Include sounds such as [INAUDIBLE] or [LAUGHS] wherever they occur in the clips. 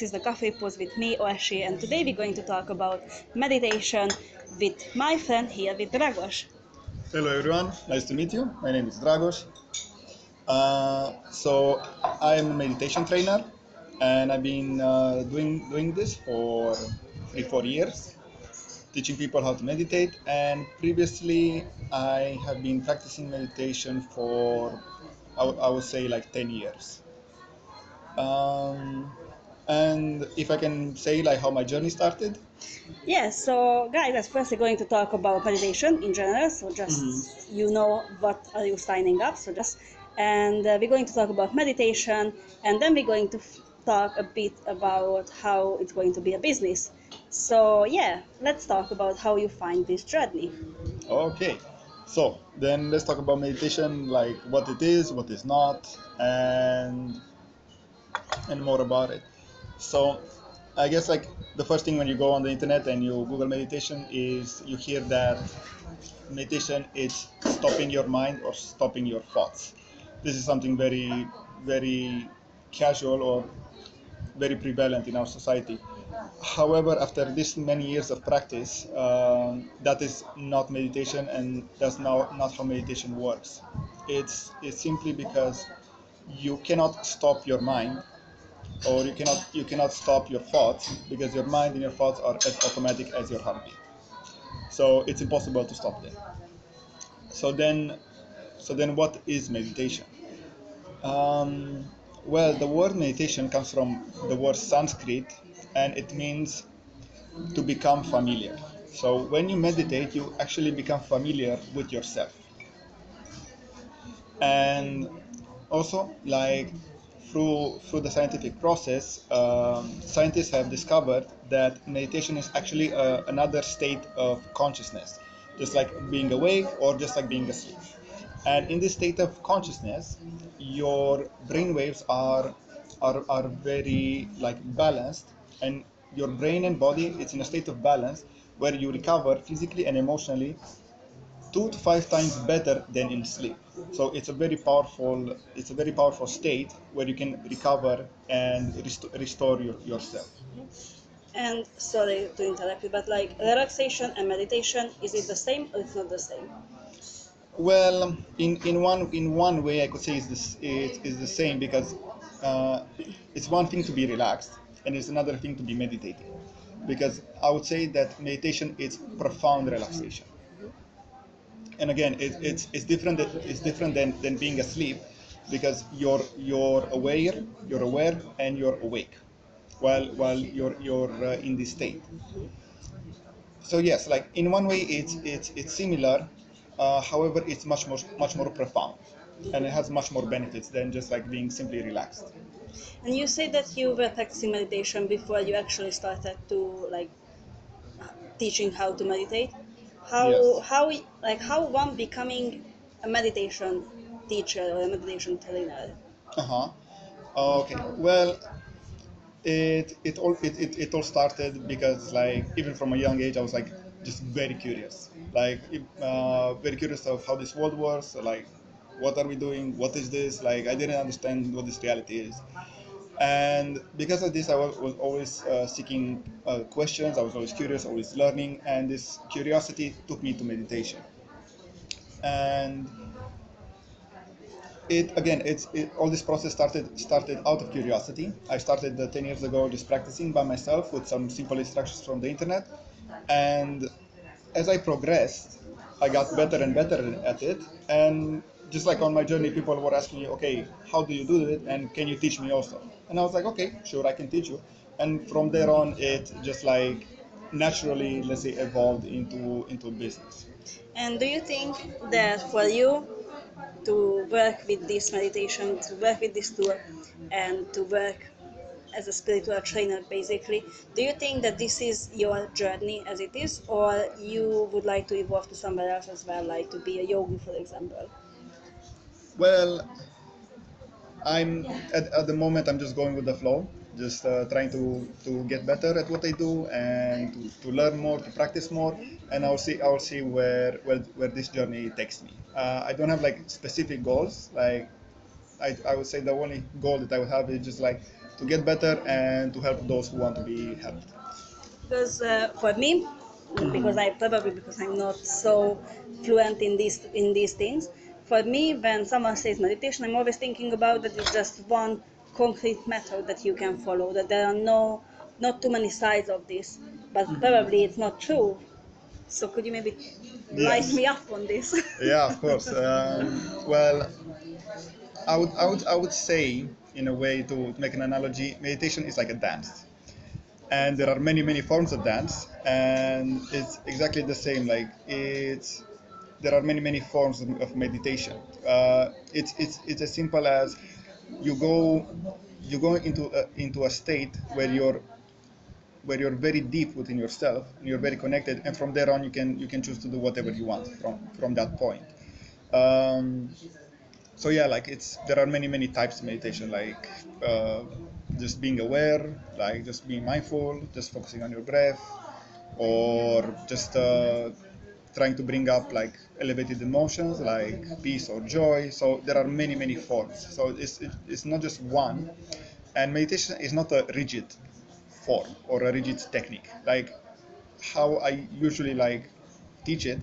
This is the Cafe Pause with me, Oashi, and today we're going to talk about meditation with my friend here with Dragos. Hello everyone, nice to meet you. My name is Dragos. Uh, so I'm a meditation trainer, and I've been uh, doing doing this for three four years, teaching people how to meditate. And previously, I have been practicing meditation for I, w- I would say like ten years. Um, and if I can say like how my journey started, Yes, so guys, that's firstly going to talk about meditation in general. So just you know what are you signing up. So just and uh, we're going to talk about meditation, and then we're going to f- talk a bit about how it's going to be a business. So yeah, let's talk about how you find this journey. Okay, so then let's talk about meditation, like what it is, what is not, and and more about it. So, I guess like the first thing when you go on the internet and you Google meditation is you hear that meditation is stopping your mind or stopping your thoughts. This is something very very casual or very prevalent in our society. However, after this many years of practice, um, that is not meditation, and that's not not how meditation works. It's it's simply because you cannot stop your mind, or you cannot you cannot stop your thoughts because your mind and your thoughts are as automatic as your heartbeat. So it's impossible to stop them. So then, so then, what is meditation? Um, well, the word meditation comes from the word Sanskrit and it means to become familiar. So when you meditate, you actually become familiar with yourself. And also, like through through the scientific process, um, scientists have discovered that meditation is actually uh, another state of consciousness, just like being awake or just like being asleep. And in this state of consciousness, your brain waves are are, are very like balanced and your brain and body it's in a state of balance where you recover physically and emotionally two to five times better than in sleep so it's a very powerful it's a very powerful state where you can recover and rest- restore your, yourself And sorry to interrupt you, but like relaxation and meditation, is it the same or it's not the same? Well, in, in one in one way, I could say it's this it is the same because uh, it's one thing to be relaxed and it's another thing to be meditating. Because I would say that meditation is profound relaxation. And again, it, it's it's different. It's different than, than being asleep because you're you're aware, you're aware, and you're awake while while you're you're uh, in this state so yes like in one way it's it's it's similar uh, however it's much more much more profound and it has much more benefits than just like being simply relaxed And you say that you were practicing meditation before you actually started to like teaching how to meditate. How Yes. how like how one becoming a meditation teacher or a meditation trainer? uh-huh. Okay. Well it it all it, it, it all started because like even from a young age i was like just very curious. Like uh, very curious of how this world works like what are we doing? What is this? Like i didn't understand what this reality is and because of this i was, was always uh, seeking uh, questions. I was always curious always learning. And this curiosity took me to meditation. And it again it's it, all this process started started out of curiosity. I started uh, 10 years ago just practicing by myself with some simple instructions from the internet. And as i progressed i got better and better at it. And just like on my journey people were asking me okay how do you do it? And can you teach me also? And i was like okay sure i can teach you. And from there on it just like naturally let's say evolved into into business. And do you think that for you to work with this meditation, to work with this tool, and to work as a spiritual trainer, basically, do you think that this is your journey as it is, or you would like to evolve to somewhere else as well, like to be a yogi, for example? Well I'm at, at the moment I'm just going with the flow, just uh, trying to to get better at what I do and to, to learn more, to practice more, and I'll see I'll see where where, where this journey takes me. Uh, I don't have like specific goals. Like I, I would say the only goal that I would have is just like to get better and to help those who want to be helped. Because uh, for me, because I probably because I'm not so fluent in these in these things. For me, when someone says meditation, I'm always thinking about that it's just one concrete method that you can follow. That there are no not too many sides of this, but probably it's not true. So could you maybe light me up on this? [LAUGHS] yeah, of course. Um, well, I would, I would, I would say, in a way, to, to make an analogy, meditation is like a dance, and there are many, many forms of dance, and it's exactly the same. Like it's, there are many, many forms of, meditation. Uh, it's, it's, it's as simple as you go, you go into a, into a state where you're where you're very deep within yourself and you're very connected and from there on you can you can choose to do whatever you want from from that point um, so yeah like it's there are many many types of meditation like uh, just being aware like just being mindful just focusing on your breath or just uh, trying to bring up like elevated emotions like peace or joy. So there are many many forms. So it's it, it's not just one. And meditation is not a rigid form or a rigid technique. Like how i usually like teach it,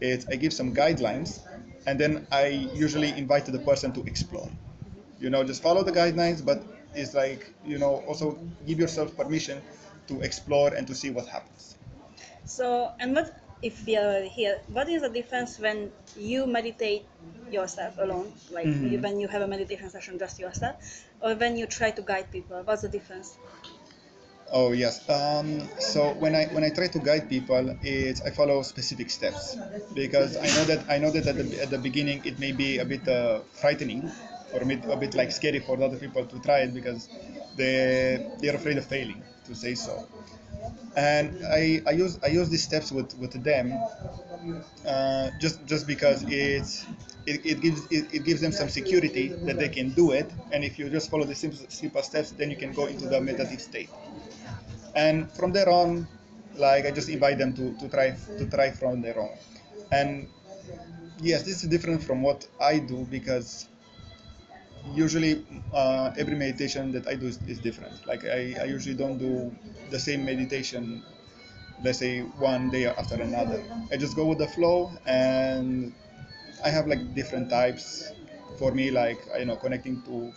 is i give some guidelines and then i usually invite the person to explore. You know just follow the guidelines but it's like you know also give yourself permission to explore and to see what happens. So, and what if we are here? What is the difference when you meditate yourself alone, like Mhm. you, when you have a meditation session just yourself, or when you try to guide people? What's the difference? Oh yes. Um, so when I when I try to guide people, it's I follow specific steps because I know that I know that at the, at the beginning it may be a bit uh, frightening or a bit, a bit like scary for other people to try it because they they're afraid of failing to say so. And I, I use I use these steps with, with them uh, just just because it's it, it gives it, it gives them some security that they can do it. And if you just follow the simple, simple steps then you can go into the meditative state. And from there on like i just invite them to, to try to try from their own and yes this is different from what i do because usually uh, every meditation that i do is, is different. Like I, I usually don't do the same meditation let's say one day after another. I just go with the flow and i have like different types for me like you know connecting to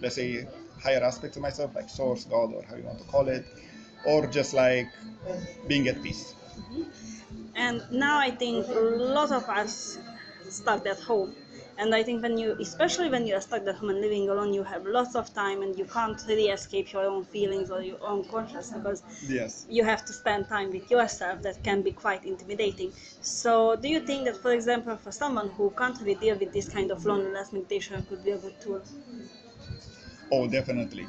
let's say higher aspects of myself like source god or how you want to call it or just like being at peace. And now I think a lot of us stuck at home. And I think when you, especially when you are stuck at home and living alone, you have lots of time and you can't really escape your own feelings or your own conscience because yes you have to spend time with yourself that can be quite intimidating. So, do you think that, for example, for someone who can't really deal with this kind of loneliness, meditation could be a good tool? Oh, definitely.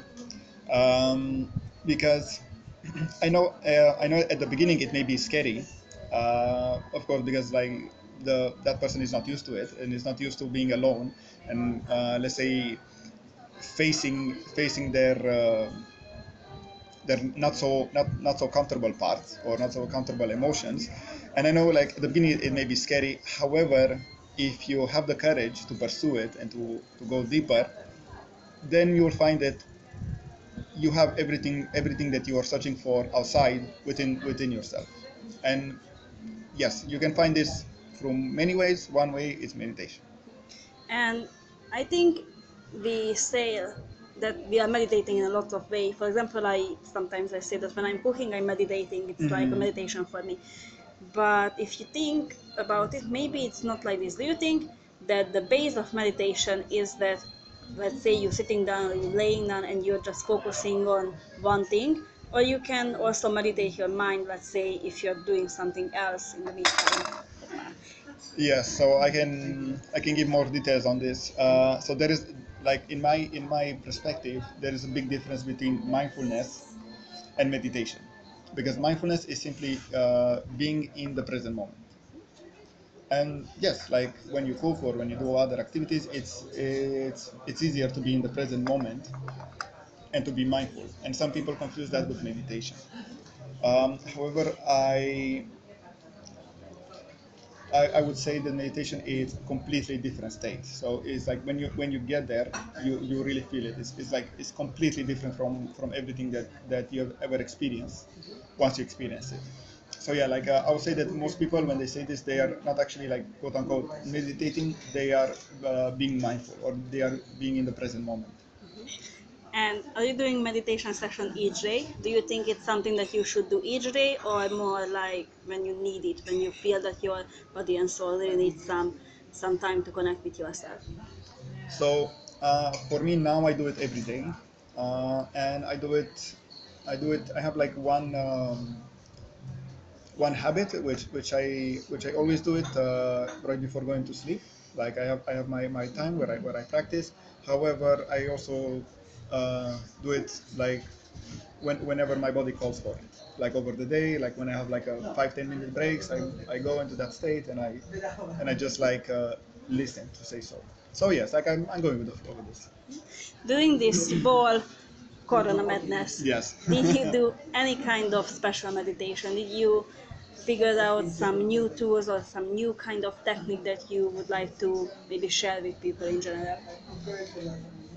Um, because [CLEARS THROAT] I know, uh, I know at the beginning it may be scary, uh, of course, because like the that person is not used to it and is not used to being alone, and uh, let's say facing facing their uh, their not so not not so comfortable parts or not so comfortable emotions. And I know like at the beginning it may be scary. However, if you have the courage to pursue it and to, to go deeper, then you will find that you have everything everything that you are searching for outside within within yourself and yes you can find this from many ways one way is meditation And I think we say that we are meditating in a lot of ways. For example, I sometimes I say that when I'm cooking, I'm meditating. It's like a Mhm. meditation for me. But if you think about it, maybe it's not like this. Do you think that the base of meditation is that, let's say, you're sitting down or you're laying down and you're just focusing on one thing? Or you can also meditate your mind, let's say, if you're doing something else in the meantime. Yes so i can i can give more details on this. Uh, so there is like in my in my perspective there is a big difference between mindfulness and meditation. Because mindfulness is simply uh, being in the present moment. And yes like when you cook or when you do other activities it's it's it's easier to be in the present moment and to be mindful. And some people confuse that with meditation. Um, however i I, I would say that meditation is a completely different state. So it's like when you when you get there, you, you really feel it. It's, it's like it's completely different from from everything that that you have ever experienced once you experience it. So yeah, like uh, I would say that most people when they say this, they are not actually like quote unquote meditating. They are uh, being mindful or they are being in the present moment. And are you doing meditation session each day? Do you think it's something that you should do each day, or more like when you need it, when you feel that your body and soul really need some some time to connect with yourself? So uh, for me now, I do it every day, uh, and I do it. I do it. I have like one um, one habit which which I which I always do it uh, right before going to sleep. Like I have I have my, my time where I where I practice. However, I also uh, do it like when, whenever my body calls for it. Like over the day, like when I have like a five ten minute breaks, I, I go into that state and I and I just like uh, listen to say so. So yes, like I'm, I'm going with the with this. During this ball Corona Madness, Yes. [LAUGHS] did you do any kind of special meditation? Did you figure out some new tools or some new kind of technique that you would like to maybe share with people in general?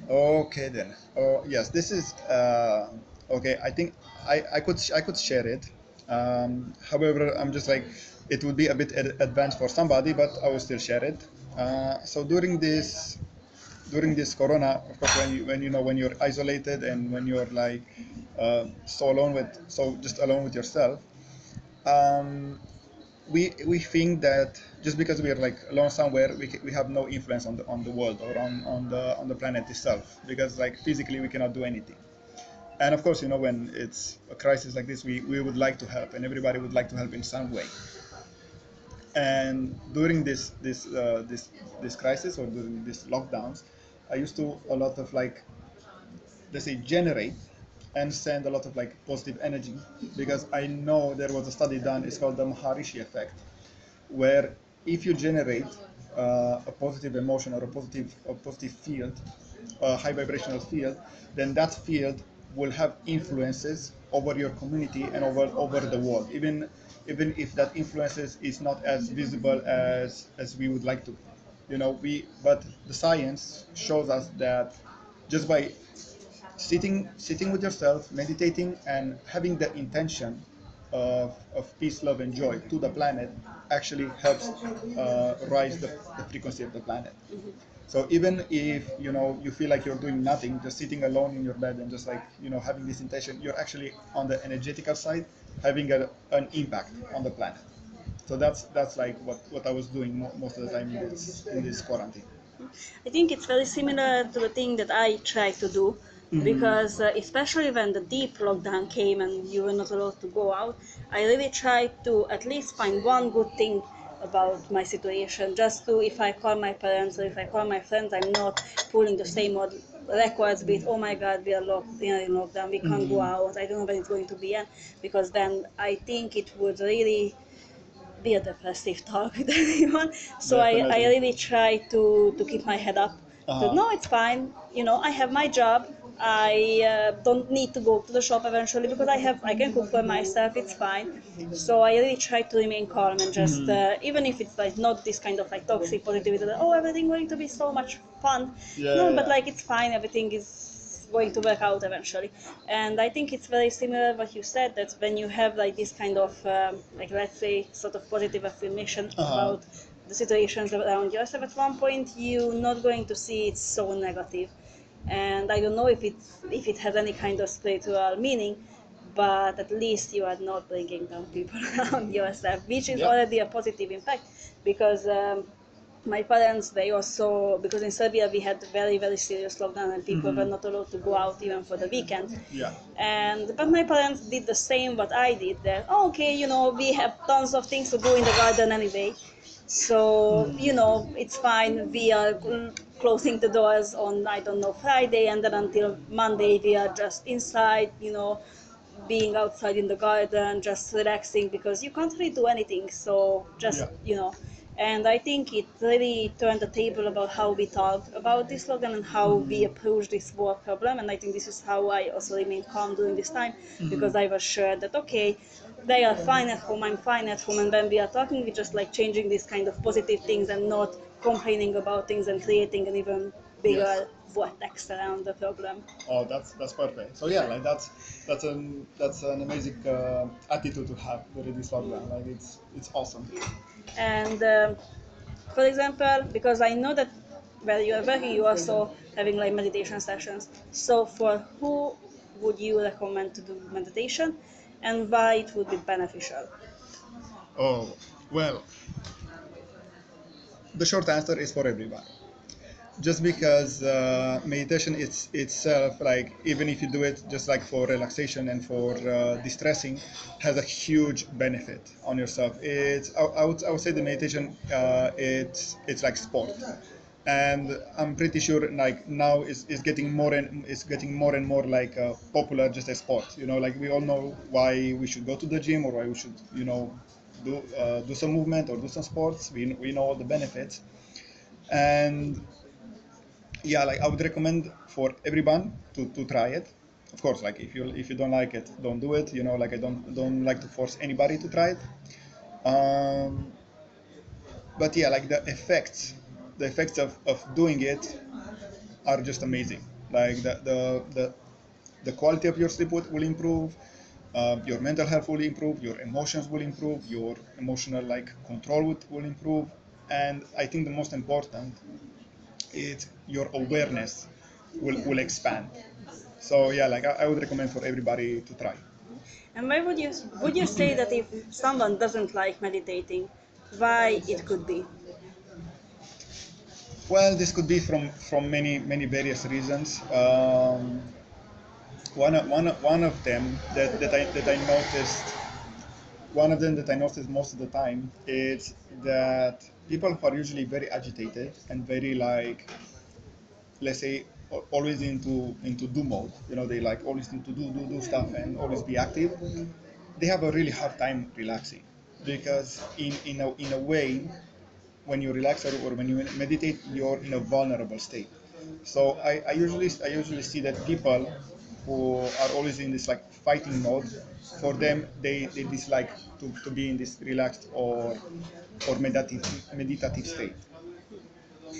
Okay then. Oh yes, this is uh, okay. I think I, I could I could share it. Um, however, I'm just like it would be a bit ad- advanced for somebody, but I will still share it. Uh, so during this during this corona, of course, when you when you know when you're isolated and when you're like uh, so alone with so just alone with yourself, um, we we think that just because we are like alone somewhere, we, we have no influence on the on the world or on, on the on the planet itself because like physically we cannot do anything. And of course, you know when it's a crisis like this, we, we would like to help, and everybody would like to help in some way. And during this this uh, this this crisis or during these lockdowns, I used to a lot of like let's say generate and send a lot of like positive energy because I know there was a study done. It's called the Maharishi effect, where if you generate uh, a positive emotion or a positive a positive field, a high vibrational field, then that field will have influences over your community and over over the world. Even even if that influences is not as visible as as we would like to, you know. We but the science shows us that just by sitting sitting with yourself meditating and having the intention of, of peace love and joy to the planet actually helps uh, rise the, the frequency of the planet. So even if you know you feel like you're doing nothing just sitting alone in your bed and just like you know having this intention you're actually on the energetical side having a, an impact on the planet. So that's that's like what, what i was doing mo- most of the time in this in this quarantine. I think it's very similar to the thing that I try to do because uh, especially when the deep lockdown came and you were not allowed to go out, I really tried to at least find one good thing about my situation. Just to, if I call my parents or if I call my friends, I'm not pulling the same old records with, oh my god, we are locked, we are in lockdown, we can't go out, I don't know when it's going to be end, because then I think it would really be a depressive [LAUGHS] talk with anyone. So I, I really try to, to keep my head up. Uh-huh. To, no, it's fine. You know, I have my job. I uh, don't need to go to the shop eventually because I have I can cook for myself. It's fine. So I really try to remain calm and just uh, even if it's like not this kind of like toxic positivity that oh everything going to be so much fun. Yeah, no, yeah, but like it's fine. Everything is going to work out eventually. And I think it's very similar what you said that when you have like this kind of um, like let's say sort of positive affirmation Uh-huh. about the situations around yourself, at one point you're not going to see it so negative. And I don't know if it's if it has any kind of spiritual meaning, but at least you are not bringing down people [LAUGHS] around yourself, which is Yeah. already a positive impact because. Um, my parents they also because in serbia we had very very serious lockdown and people were not allowed to go out even for the weekend yeah and but my parents did the same what i did that oh, okay you know we have tons of things to do in the garden anyway so you know it's fine. We are closing the doors on i don't know friday and then until monday we are just inside you know being outside in the garden just relaxing because you can't really do anything. So just Yeah. you know. And i think it really turned the table about how we talked about this slogan and how we mm-hmm. approach this war problem. And i think this is how i also remained calm during this time mm-hmm. because i was sure that okay they are fine at home, I'm fine at home, and when we are talking, we just like changing these kind of positive things and not complaining about things and creating an even bigger Yes. vortex around the problem. Oh, that's that's perfect. So yeah, like that's that's an that's an amazing uh, attitude to have with this program. Like it's it's awesome. And um, for example, because I know that where you are working, you also having like meditation sessions. So for who would you recommend to do meditation, and why it would be beneficial? Oh, well, the short answer is for everyone. Just because uh, meditation it's itself, like even if you do it just like for relaxation and for uh, distressing, has a huge benefit on yourself. It's I, I would I would say the meditation uh, it's it's like sport, and I'm pretty sure like now is is getting more and is getting more and more like uh, popular just as sport. You know, like we all know why we should go to the gym or why we should you know do uh, do some movement or do some sports. We we know all the benefits, and yeah, like I would recommend for everyone to, to try it. Of course, like if you if you don't like it, don't do it. You know, like I don't don't like to force anybody to try it. Um, but yeah, like the effects, the effects of, of doing it are just amazing. Like the the the, the quality of your sleep will, improve. Uh, your mental health will improve. Your emotions will improve. Your emotional like control will, will improve. And I think the most important it your awareness will, will expand. So yeah, like I, I would recommend for everybody to try. And why would you would you say that if someone doesn't like meditating, why it could be? Well, this could be from from many many various reasons. Um, one one one of them that, that I that I noticed, one of them that I noticed most of the time is that people who are usually very agitated and very like, let's say, always into into do mode. You know, they like always need to do do do stuff and always be active. They have a really hard time relaxing because in in a in a way when you relax or, or when you meditate, you're in a vulnerable state. So I, I usually I usually see that people who are always in this like fighting mode, for them they, they dislike to, to be in this relaxed or or meditative meditative state.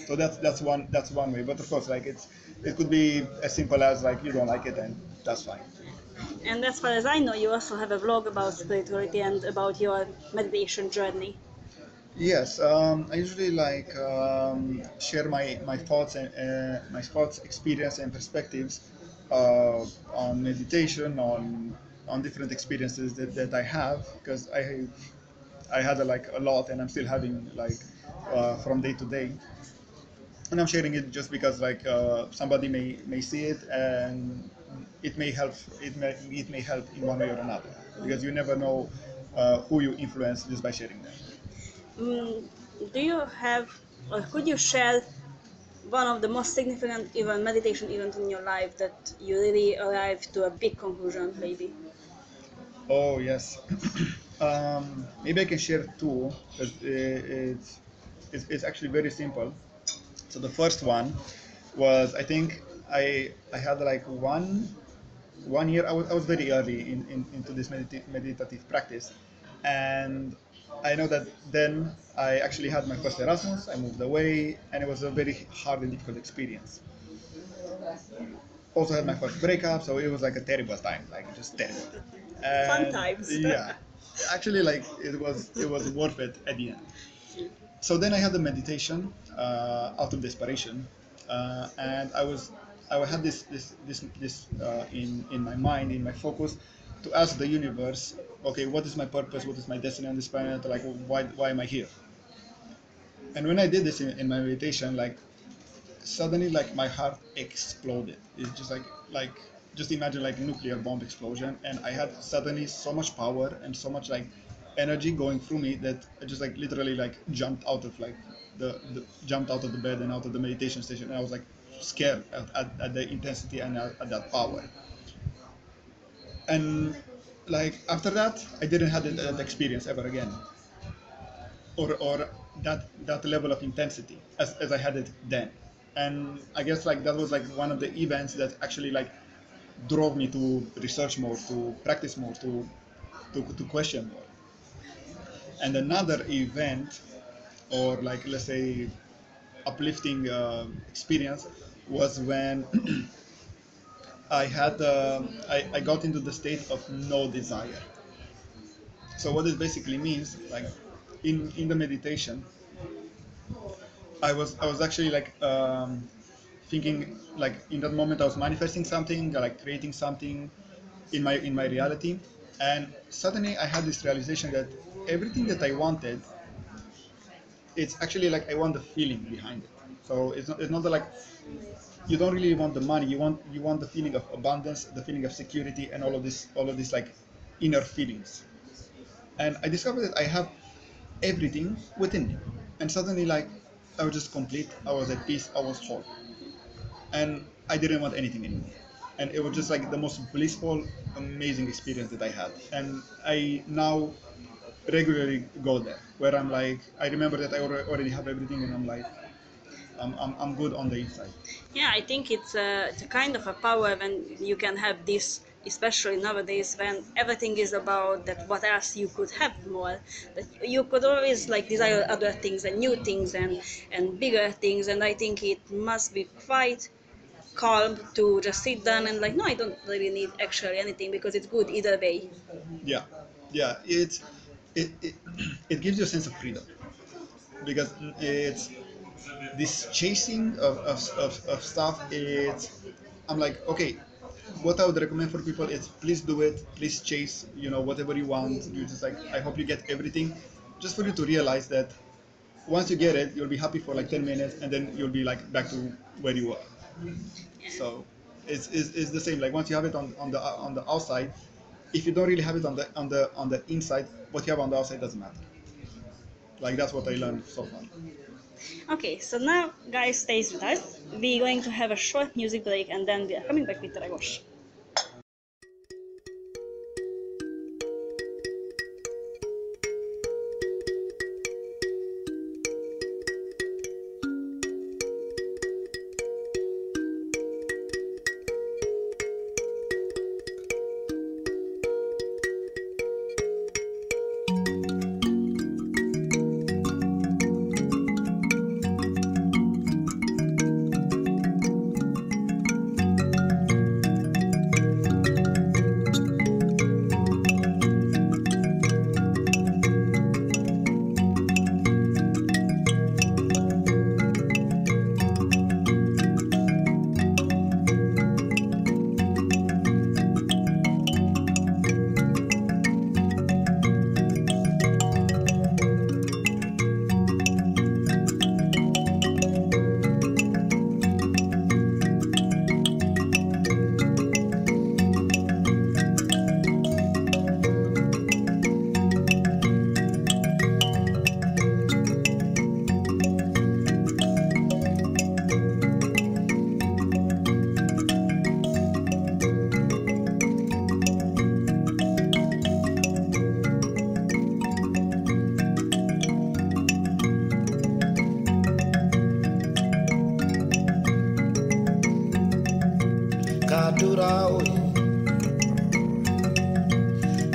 So that's that's one that's one way. But of course, like it's it could be as simple as like you don't like it and that's fine. And as far as I know, you also have a blog about spirituality and about your meditation journey. Yes, um, I usually like um, share my, my thoughts and uh, my thoughts, experience, and perspectives uh, on meditation, on on different experiences that, that I have, because I have, I had a, like a lot, and I'm still having like uh, from day to day. And I'm sharing it just because like uh, somebody may may see it and it may help. It may it may help in one way or another because you never know uh, who you influence just by sharing them. Mm, do you have, or could you share one of the most significant even meditation event in your life that you really arrived to a big conclusion, maybe? Oh yes. [CLEARS THROAT] um, maybe I can share two It's, it's it's actually very simple. So the first one was I think I I had like one one year. I was, I was very early in, in into this medita- meditative practice, and I know that then I actually had my first Erasmus. I moved away, and it was a very hard and difficult experience also had my first breakup, so it was like a terrible time, like just terrible. Fun times. [LAUGHS] yeah, actually, like it was it was worth it at the end. So then I had the meditation uh, out of desperation, uh, and I was I had this this this this uh, in in my mind in my focus to ask the universe, okay, what is my purpose? What is my destiny on this planet? Like, why why am I here? And when I did this in, in my meditation, like suddenly like my heart exploded it's just like like just imagine like nuclear bomb explosion and i had suddenly so much power and so much like energy going through me that i just like literally like jumped out of like the, the jumped out of the bed and out of the meditation station and i was like scared at, at, at the intensity and at, at that power and like after that i didn't have that, experience ever again or or that that level of intensity as, as I had it then. And I guess like that was like one of the events that actually like drove me to research more, to practice more, to to, to question more. And another event, or like let's say, uplifting uh, experience, was when [CLEARS THROAT] I had uh, I, I got into the state of no desire. So what it basically means, like in in the meditation, I was I was actually like um, thinking like in that moment I was manifesting something, like creating something in my in my reality, and suddenly I had this realization that everything that I wanted, it's actually like I want the feeling behind it. So it's not it's not like you don't really want the money. You want you want the feeling of abundance, the feeling of security, and all of this all of these like inner feelings. And I discovered that I have everything within me, and suddenly like I was just complete. I was at peace. I was whole, and I didn't want anything anymore. And it was just like the most blissful, amazing experience that I had. And I now regularly go there, where I'm like, I remember that I already have everything, and I'm like, I'm, I'm, I'm good on the inside. Yeah, I think it's a, it's a kind of a power when you can have this, especially nowadays when everything is about that what else you could have more. That you could always like desire other things and new things and, and bigger things, and I think it must be quite calm to just sit down and like, no, I don't really need actually anything because it's good either way. Yeah, yeah. It's it, it, [CLEARS THROAT] it gives you a sense of freedom because it's this chasing of, of, of, of stuff. It's I'm like okay, what I would recommend for people is please do it. Please chase you know whatever you want. You just like I hope you get everything, just for you to realize that once you get it, you'll be happy for like 10 minutes and then you'll be like back to where you were. So it's, it's, it's the same. Like once you have it on, on the on the outside, if you don't really have it on the on the on the inside, what you have on the outside doesn't matter. Like that's what I learned so far. Okay, so now guys stays with us. We're going to have a short music break and then we are coming back with Dragos.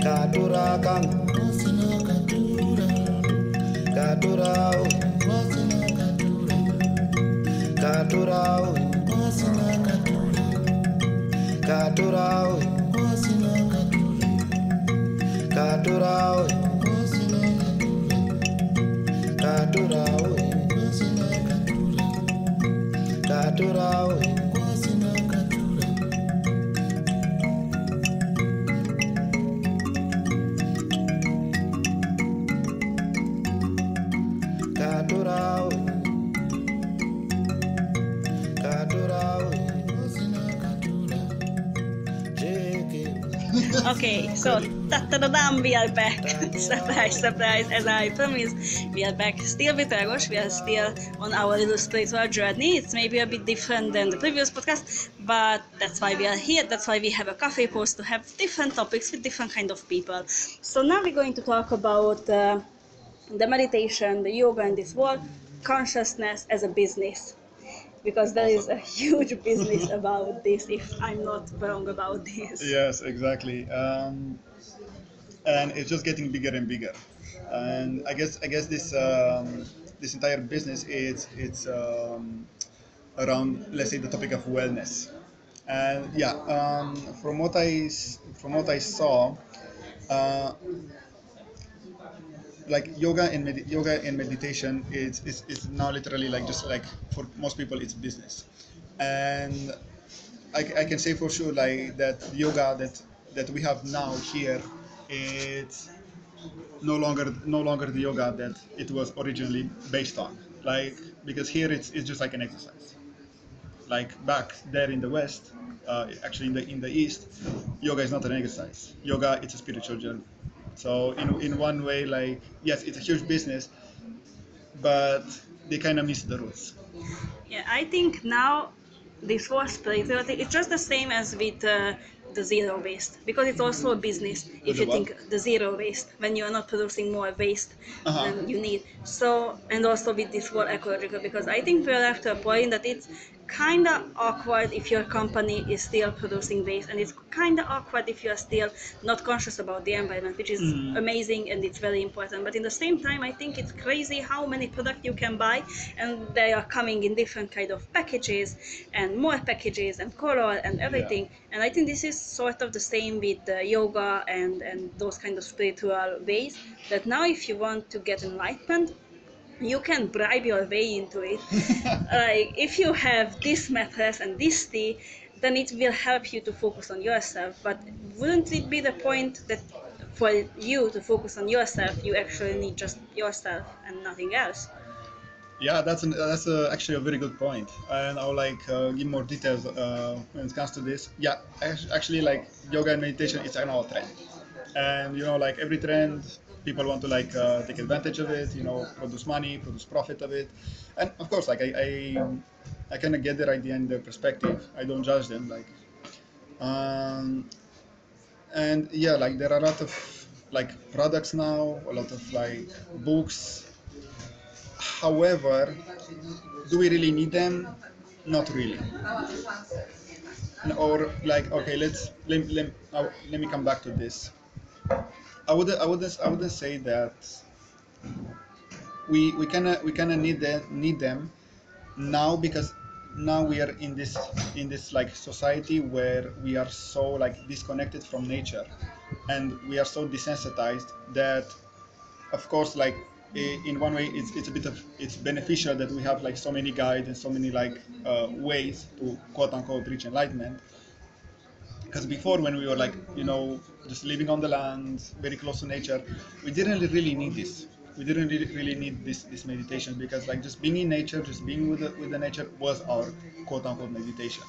Kadura Wasina kadura Wasina kadura Wasina kadura Wasina kadura Wasina kadura Wasina kadura Kadura so ta-ta-da-dam, we are back. [LAUGHS] surprise, surprise, as I promised, we are back still with Dragos. We are still on our little spiritual journey. It's maybe a bit different than the previous podcast, but that's why we are here. That's why we have a cafe post to have different topics with different kind of people. So now we're going to talk about uh, the meditation, the yoga, and this world consciousness as a business. Because there is a huge [LAUGHS] business about this, if I'm not wrong about this. Yes, exactly. Um, and it's just getting bigger and bigger. And I guess I guess this um, this entire business is it's um, around let's say the topic of wellness. And yeah, um, from what I from what I saw, uh, like yoga and med- yoga and meditation is, is is now literally like just like for most people it's business, and I, I can say for sure like that yoga that that we have now here it's no longer no longer the yoga that it was originally based on. Like because here it's, it's just like an exercise. Like back there in the west uh, actually in the in the east yoga is not an exercise. Yoga it's a spiritual journey so in, in one way like yes it's a huge business but they kind of miss the roots Yeah, I think now this whole spirituality it's just the same as with uh, the zero waste because it's also a business. If you think the zero waste when you are not producing more waste Uh-huh. than you need. So and also with this whole ecological because I think we're after a point that it's kind of awkward if your company is still producing waste and it's kind of awkward if you're still not conscious about the environment which is Mhm. amazing and it's very important. But in the same time i think it's crazy how many products you can buy and they are coming in different kind of packages and more packages and color and everything. And i think this is sort of the same with uh, yoga and and those kind of spiritual ways that now if you want to get enlightenment you can bribe your way into it. [LAUGHS] Like if you have this mattress and this tea then it will help you to focus on yourself. But wouldn't it be the point that for you to focus on yourself you actually need just yourself and nothing else? Yeah, that's an, that's a, actually a very good point, and I'll like uh, give more details uh, when it comes to this. Yeah, actually, like yoga and meditation, it's an old trend, and you know, like every trend, people want to like uh, take advantage of it. You know, produce money, produce profit of it, and of course, like I I, I kind of get their idea and their perspective. I don't judge them, like, um, and yeah, like there are a lot of like products now, a lot of like books However, do we really need them? Not really. Or like, okay, let's let, let, let me come back to this. I wouldn't I wouldn't I wouldn't say that we we kind of we kind of need them need them now because now we are in this in this like society where we are so like disconnected from nature and we are so desensitized that of course like in one way it's, it's a bit of it's beneficial that we have like so many guides and so many like uh, ways to quote unquote reach enlightenment because before when we were like you know just living on the land very close to nature we didn't really need this. We didn't really, need this this meditation because like just being in nature just being with the, with the nature was our quote unquote meditation.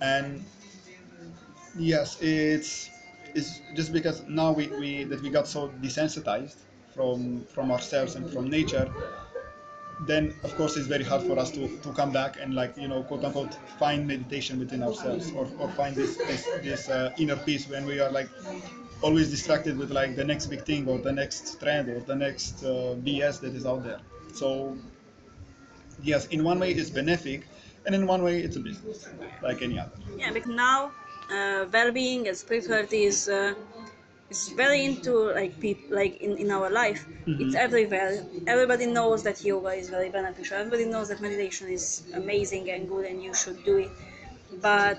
And yes it's it's just because now we, we that we got so desensitized from from ourselves and from nature then of course it's very hard for us to, to come back and like you know quote unquote find meditation within ourselves or, or find this this, this uh, inner peace when we are like always distracted with like the next big thing or the next trend or the next uh, bs that is out there. So yes in one way it's benefic and in one way it's a business like any other. Yeah because now uh, well-being and spirituality is is very into like people like in, in our life it's Mhm. everywhere everybody knows that yoga is very beneficial everybody knows that meditation is amazing and good and you should do it but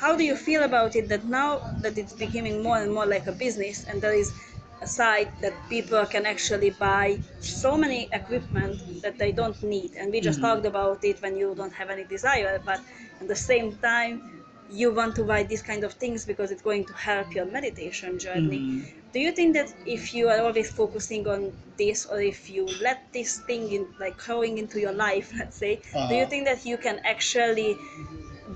how do you feel about it that now that it's becoming more and more like a business and there is a site that people can actually buy so many equipment that they don't need and we just Mhm. talked about it when you don't have any desire but at the same time you want to buy these kind of things because it's going to help your meditation journey Mhm. do you think that if you are always focusing on this or if you let this thing in like growing into your life [LAUGHS] let's say do you Uh-huh. think that you can actually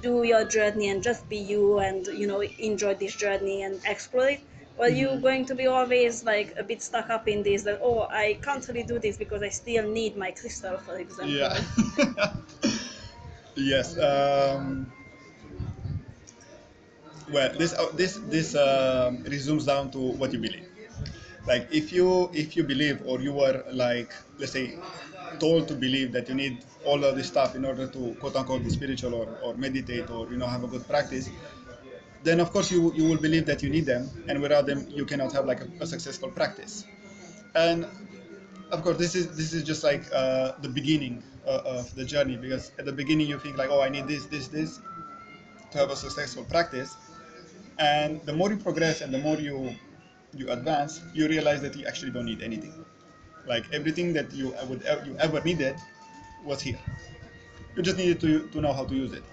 do your journey and just be you and you know enjoy this journey and explore it or are you Mhm. going to be always like a bit stuck up in this that oh i can't really do this because i still need my crystal for example Yeah. [LAUGHS] yes. Um, well, this uh, this this um, resumes down to what you believe. Like if you if you believe or you were like let's say told to believe that you need all of this stuff in order to quote unquote be spiritual or, or meditate or you know have a good practice, then of course you you will believe that you need them, and without them you cannot have like a, a successful practice. And of course, this is this is just like uh, the beginning uh, of the journey because at the beginning you think like, oh, I need this, this, this to have a successful practice, and the more you progress and the more you you advance, you realize that you actually don't need anything. Like everything that you would you ever needed was here. You just needed to to know how to use it.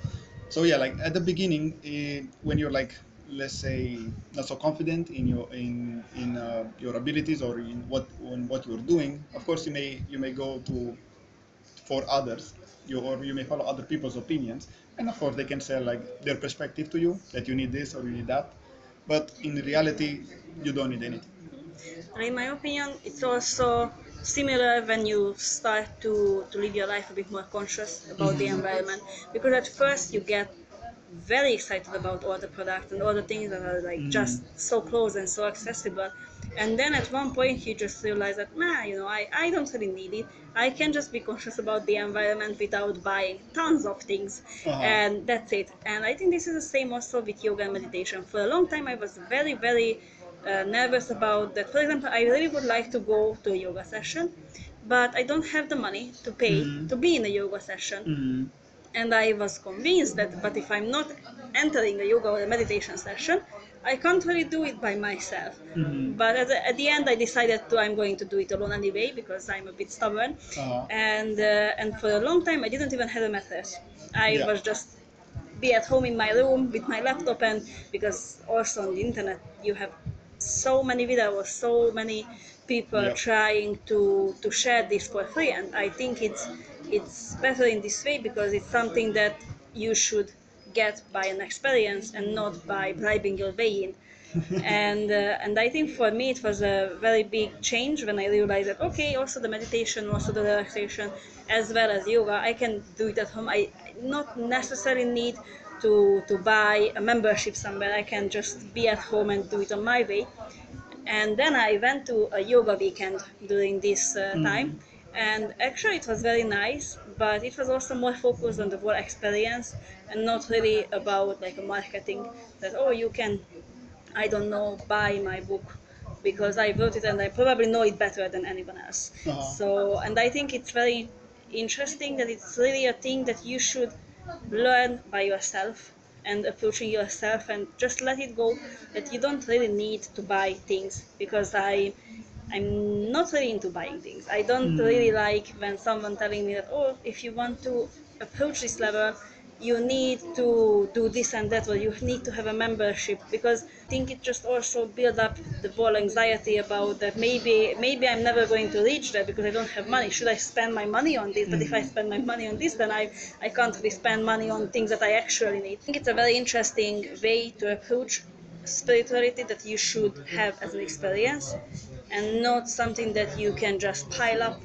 So yeah, like at the beginning, eh, when you're like let's say not so confident in your in in uh, your abilities or in what in what you're doing, of course you may you may go to for others, you or you may follow other people's opinions, and of course they can say like their perspective to you that you need this or you need that, but in reality you don't need anything. And in my opinion, it's also similar when you start to, to live your life a bit more conscious about the mm-hmm. environment. Because at first you get very excited about all the products and all the things that are like just so close and so accessible. And then at one point you just realize that, nah, you know, I, I don't really need it. I can just be conscious about the environment without buying tons of things. Uh-huh. And that's it. And I think this is the same also with yoga and meditation. For a long time I was very, very uh, nervous about that. For example, I really would like to go to a yoga session, but I don't have the money to pay to be in a yoga session. Mm-hmm. And I was convinced that, but if I'm not entering a yoga or a meditation session, I can't really do it by myself. Mhm. But at the, at the end, I decided to I'm going to do it alone anyway because I'm a bit stubborn. Uh-huh. And uh, and for a long time, I didn't even have a mattress. I Yeah. was just be at home in my room with my laptop and because also on the internet you have so many videos so many people Yeah. trying to to share this for free and i think it's it's better in this way because it's something that you should get by an experience and not by bribing your way in [LAUGHS] and uh, and I think for me it was a very big change when I realized that okay, also the meditation, also the relaxation, as well as yoga, I can do it at home. I not necessarily need to to buy a membership somewhere. I can just be at home and do it on my way. And then I went to a yoga weekend during this uh, time, and actually it was very nice. But it was also more focused on the whole experience and not really about like a marketing that oh you can I don't know, buy my book because I wrote it and I probably know it better than anyone else. Uh-huh. So, and I think it's very interesting that it's really a thing that you should learn by yourself and approaching yourself and just let it go that you don't really need to buy things because I I'm not really into buying things. I don't hmm. really like when someone telling me that oh if you want to approach this level you need to do this and that or you need to have a membership because I think it just also build up the whole anxiety about that maybe maybe I'm never going to reach that because I don't have money. Should I spend my money on this? But if I hmm. spend my money on this then I, I can't really spend money on things that I actually need. I think it's a very interesting way to approach spirituality that you should have as an experience and not something that you can just pile up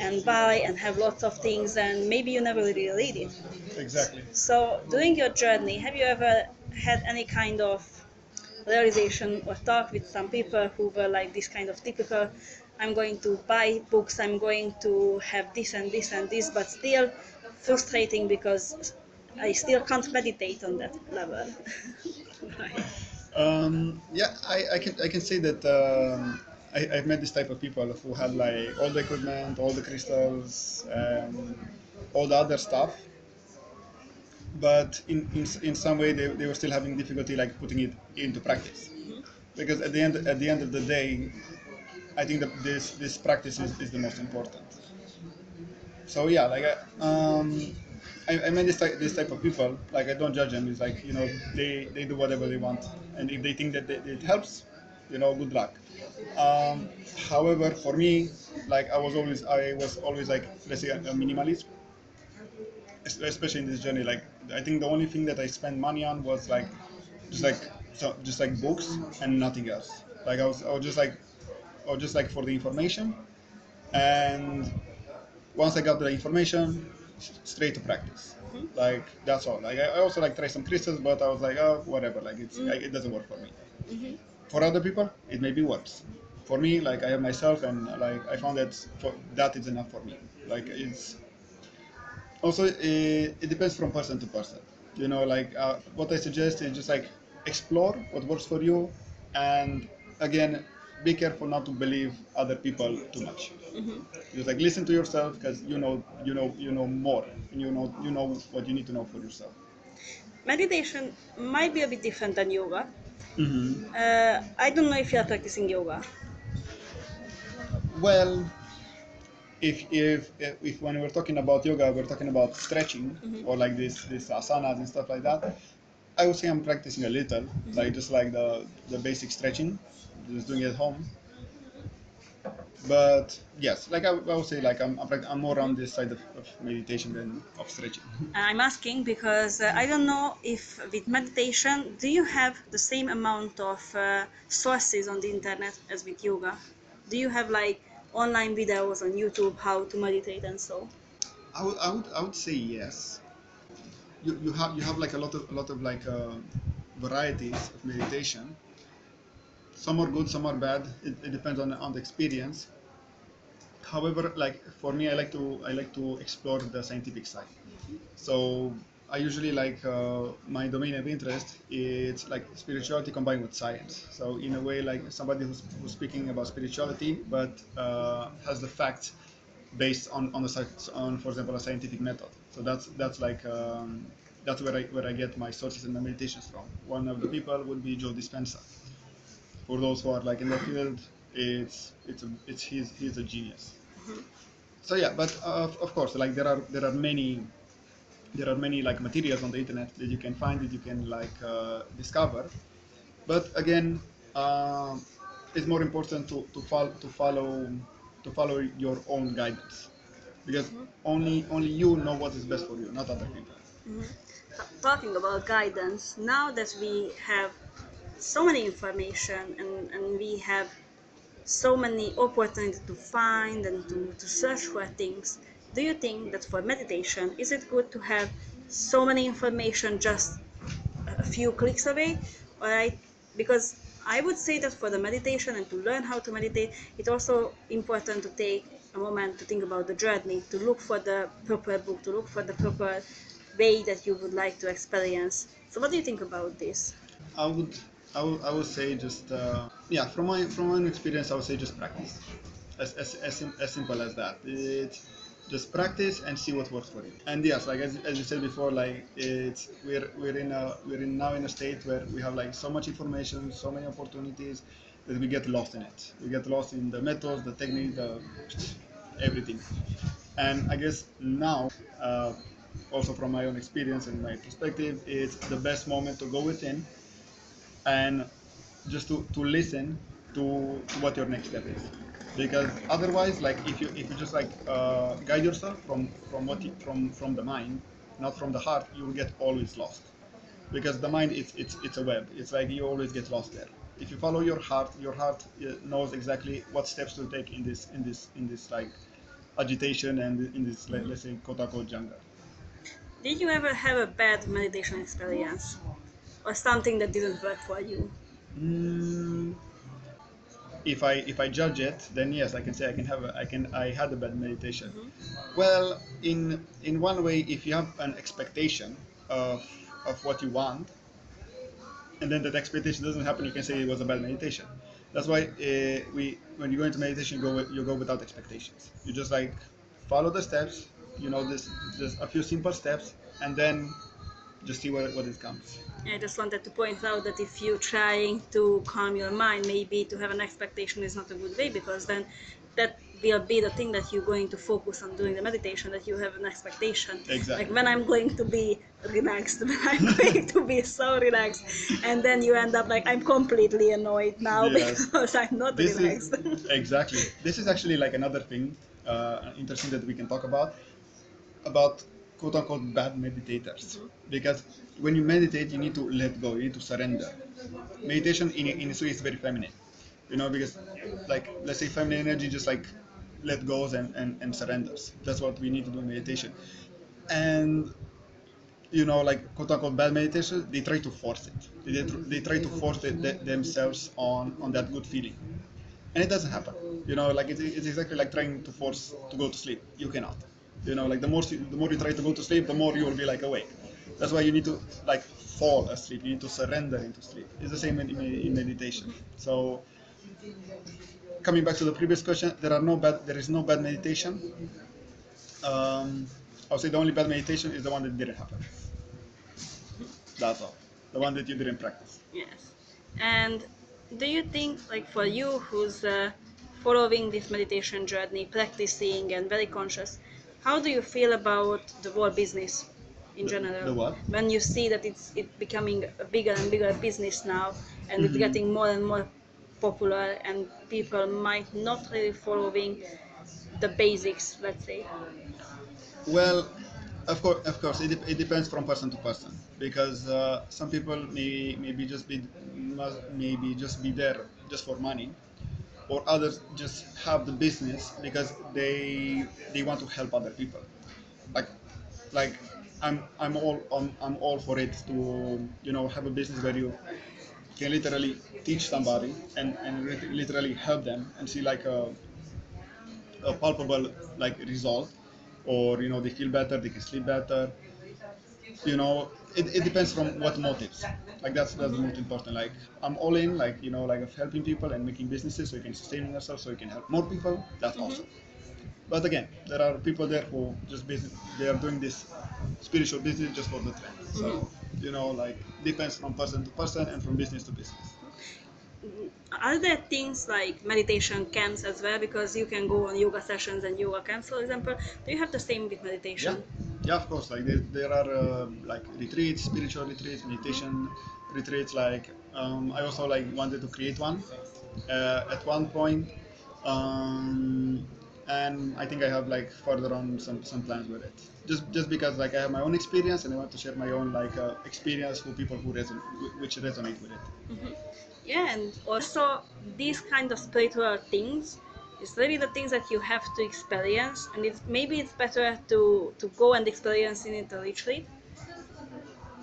and buy and have lots of things and maybe you never really read it. Exactly. So, during your journey, have you ever had any kind of realization or talk with some people who were like this kind of typical I'm going to buy books, I'm going to have this and this and this, but still frustrating because I still can't meditate on that level. [LAUGHS] right. Um, yeah, I, I can I can say that um, I, I've met this type of people who had like all the equipment, all the crystals, um, all the other stuff, but in, in, in some way they, they were still having difficulty like putting it into practice. Because at the end at the end of the day I think that this this practice is, is the most important. So yeah like I, um, I, I met this type, this type of people. Like I don't judge them. It's like you know they, they do whatever they want. And if they think that they, it helps you know good luck um, however for me like I was always I was always like let's say a, a minimalist especially in this journey. Like i think the only thing that i spent money on was like just like so just like books and nothing else. Like i was i was just like or just like for the information. And once i got the information straight to practice. Mm-hmm. Like that's all. Like i also like try some crystals but i was like oh whatever. Like it's mm-hmm. like, it doesn't work for me mm-hmm. For other people it may be worse. For me like i have myself and like i found that for that is enough for me. Like it's also it, it depends from person to person. You know like uh, what i suggest is just like explore what works for you and again be careful not to believe other people too much. Just like listen to yourself because you know you know you know more. And you know you know what you need to know for yourself. Meditation might be a bit different than yoga. Mm-hmm. Uh, I don't know if you are practicing yoga. well if, if if when we're talking about yoga we're talking about stretching or like this this asanas and stuff like that i would say i'm practicing a little like just like the the basic stretching just doing it at home but yes like i, would- I would say like i'm I'm, I'm more on this side of, of meditation than of stretching [LAUGHS] I'm asking because uh, I don't know if with meditation, do you have the same amount of uh, sources on the internet as with yoga? Do you have like online videos on YouTube how to meditate and so? I would, I would, I would say yes. You, you have you have like a lot of a lot of like uh, varieties of meditation. Some are good, some are bad. It, it depends on the, on the experience. However, like for me, I like to I like to explore the scientific side. So I usually like uh, my domain of interest. It's like spirituality combined with science. So in a way, like somebody who's, who's speaking about spirituality, but uh, has the facts based on on the on for example a scientific method. So that's that's like um, that's where I where I get my sources and my meditations from. One of the people would be Joe Dispenza. For those who are like in the field, it's it's a, it's he's he's a genius. So yeah, but uh, of, of course, like there are there are many there are many like materials on the internet that you can find that you can like uh, discover. But again, uh, it's more important to, to follow to follow to follow your own guidance because only only you know what is best for you, not other people. Talking about guidance, now that we have so many information and, and we have so many opportunities to find and to, to search for things, do you think that for meditation, is it good to have so many information just a few clicks away? Or I, because I would say that for the meditation and to learn how to meditate, it's also important to take a moment to think about the journey, to look for the proper book, to look for the proper way that you would like to experience. So, what do you think about this? I would I would, I would say just uh, yeah from my from my own experience I would say just practice. As as, as, as simple as that. It's just practice and see what works for you. And yes like as, as you said before like it's we're we're in a we're in now in a state where we have like so much information so many opportunities that we get lost in it. We get lost in the methods the technique the everything. And I guess now uh, also from my own experience and my perspective it's the best moment to go within and just to, to listen to, to what your next step is. Because otherwise like if you if you just like uh, guide yourself from from what you, from from the mind not from the heart you will get always lost. Because the mind it's it's it's a web. It's like you always get lost there. If you follow your heart your heart uh, knows exactly what steps to take in this in this in this like agitation and in this let, let's say unquote jungle. Did you ever have a bad meditation experience? Or something that didn't work for you? Mm, if I if I judge it, then yes, I can say I can have a, I can I had a bad meditation. Well, in in one way, if you have an expectation of of what you want, and then that expectation doesn't happen, you can say it was a bad meditation. That's why uh, we when you go into meditation, you go with, you go without expectations. You just like follow the steps. You know, this just a few simple steps, and then just see what what it comes. I just wanted to point out that if you're trying to calm your mind, maybe to have an expectation is not a good way because then that will be the thing that you're going to focus on doing the meditation that you have an expectation. Exactly. Like when I'm going to be relaxed, [LAUGHS] when I'm going to be so relaxed, and then you end up like I'm completely annoyed now Yes. because I'm not this relaxed. is [LAUGHS] exactly this is actually like another thing uh, interesting that we can talk about about quote unquote bad meditators because when you meditate you need to let go you need to surrender meditation in, in its is very feminine you know because like let's say feminine energy just like let goes and, and, and surrenders that's what we need to do in meditation and you know, like quote unquote bad meditation, they try to force it. They, they try to force it, th- themselves on on that good feeling, and it doesn't happen. You know, like it's, it's exactly like trying to force to go to sleep. You cannot. You know, like the more the more you try to go to sleep, the more you will be like awake. That's why you need to like fall asleep. You need to surrender into sleep. It's the same in, in, in meditation. So coming back to the previous question, there are no bad. There is no bad meditation. Um, I would say the only bad meditation is the one that didn't happen. That's all. The one that you didn't practice. Yes. And do you think, like for you who's uh, following this meditation journey, practicing and very conscious, how do you feel about the whole business in The- general? the what? When you see that it's it becoming a bigger and bigger business now, and it's Mhm. getting more and more popular, and people might not really following the basics, let's say. Well, of course, of course, it, it depends from person to person because uh, some people may maybe just be must maybe just be there just for money, or others just have the business because they they want to help other people. Like, like I'm I'm all I'm, I'm all for it to you know have a business where you can literally teach somebody and and literally help them and see like a a palpable like result or you know they feel better they can sleep better you know it, it depends from what motives. Like that's that's the most important. Like i'm all in like you know like of helping people and making businesses so you can sustain yourself so you can help more people. That's mm-hmm. awesome. But again there are people there who just business they are doing this spiritual business just for the trend. So mm-hmm. you know like depends from person to person and from business to business. Are there things like meditation camps as well? Because you can go on yoga sessions and yoga camps, for example. Do you have the same with meditation? yeah of course like there, there are uh, like retreats spiritual retreats meditation retreats like um, i also like wanted to create one uh, at one point um, and i think i have like further on some some plans with it. Just just because like i have my own experience and i want to share my own like uh, experience with people who reson- which resonate with it. Yeah, and also these kind of spiritual things is really the things that you have to experience, and it's maybe it's better to to go and experience in it a retreat,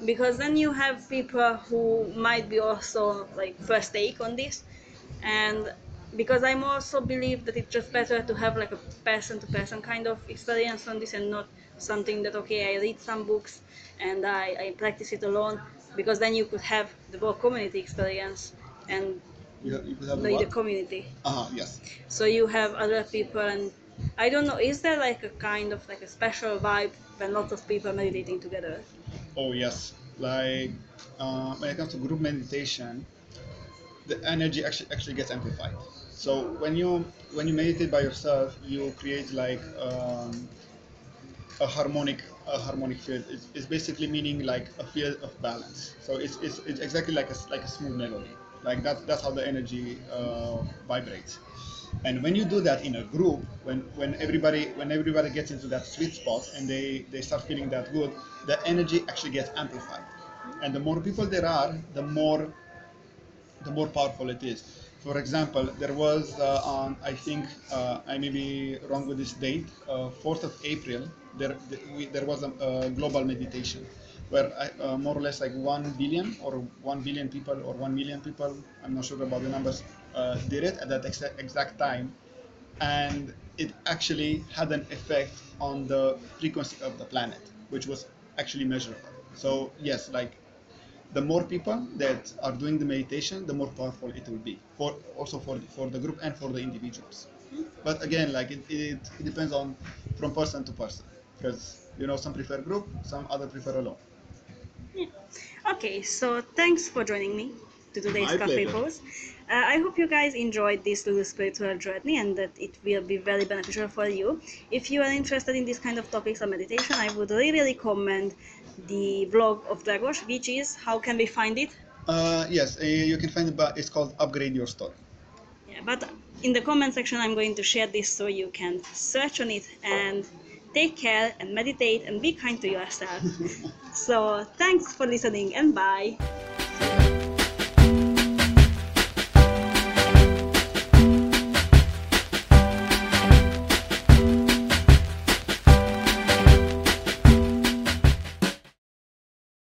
because then you have people who might be also like first take on this, and because I'm also believe that it's just better to have like a person to person kind of experience on this and not something that okay I read some books and I, I practice it alone. Because then you could have the whole community experience and you, have the, the what? community uh-huh yes so you have other people and I don't know is there like a kind of like a special vibe when lots of people meditating together Oh yes, like uh, when it comes to group meditation, the energy actually actually gets amplified. So when you when you meditate by yourself, you create like um, a harmonic a harmonic field. It's, it's basically meaning like a field of balance. So it's, it's, it's exactly like a like a smooth melody. Like that's that's how the energy uh, vibrates. And when you do that in a group, when, when everybody when everybody gets into that sweet spot and they, they start feeling that good, the energy actually gets amplified. And the more people there are, the more the more powerful it is. For example, there was uh, on I think uh, I may be wrong with this date, uh, 4th of April. There th- we, there was a, a global meditation where uh, more or less like one billion or one billion people or one million people. I'm not sure about the numbers. Uh, did it at that exa- exact time, and it actually had an effect on the frequency of the planet, which was actually measurable. So yes, like the more people that are doing the meditation, the more powerful it will be. For also for for the group and for the individuals. But again, like it, it, it depends on from person to person because you know some prefer group, some other prefer alone. Yeah. [LAUGHS] Okay, so thanks for joining me to today's My cafe pleasure. pose. Uh, I hope you guys enjoyed this little spiritual journey and that it will be very beneficial for you. If you are interested in this kind of topics or meditation, I would really recommend the vlog of Dragos, which is how can we find it? Uh, yes, uh, you can find it, but it's called Upgrade Your Story. Yeah, but in the comment section, I'm going to share this so you can search on it and take care and meditate and be kind to yourself. [LAUGHS] so thanks for listening and bye.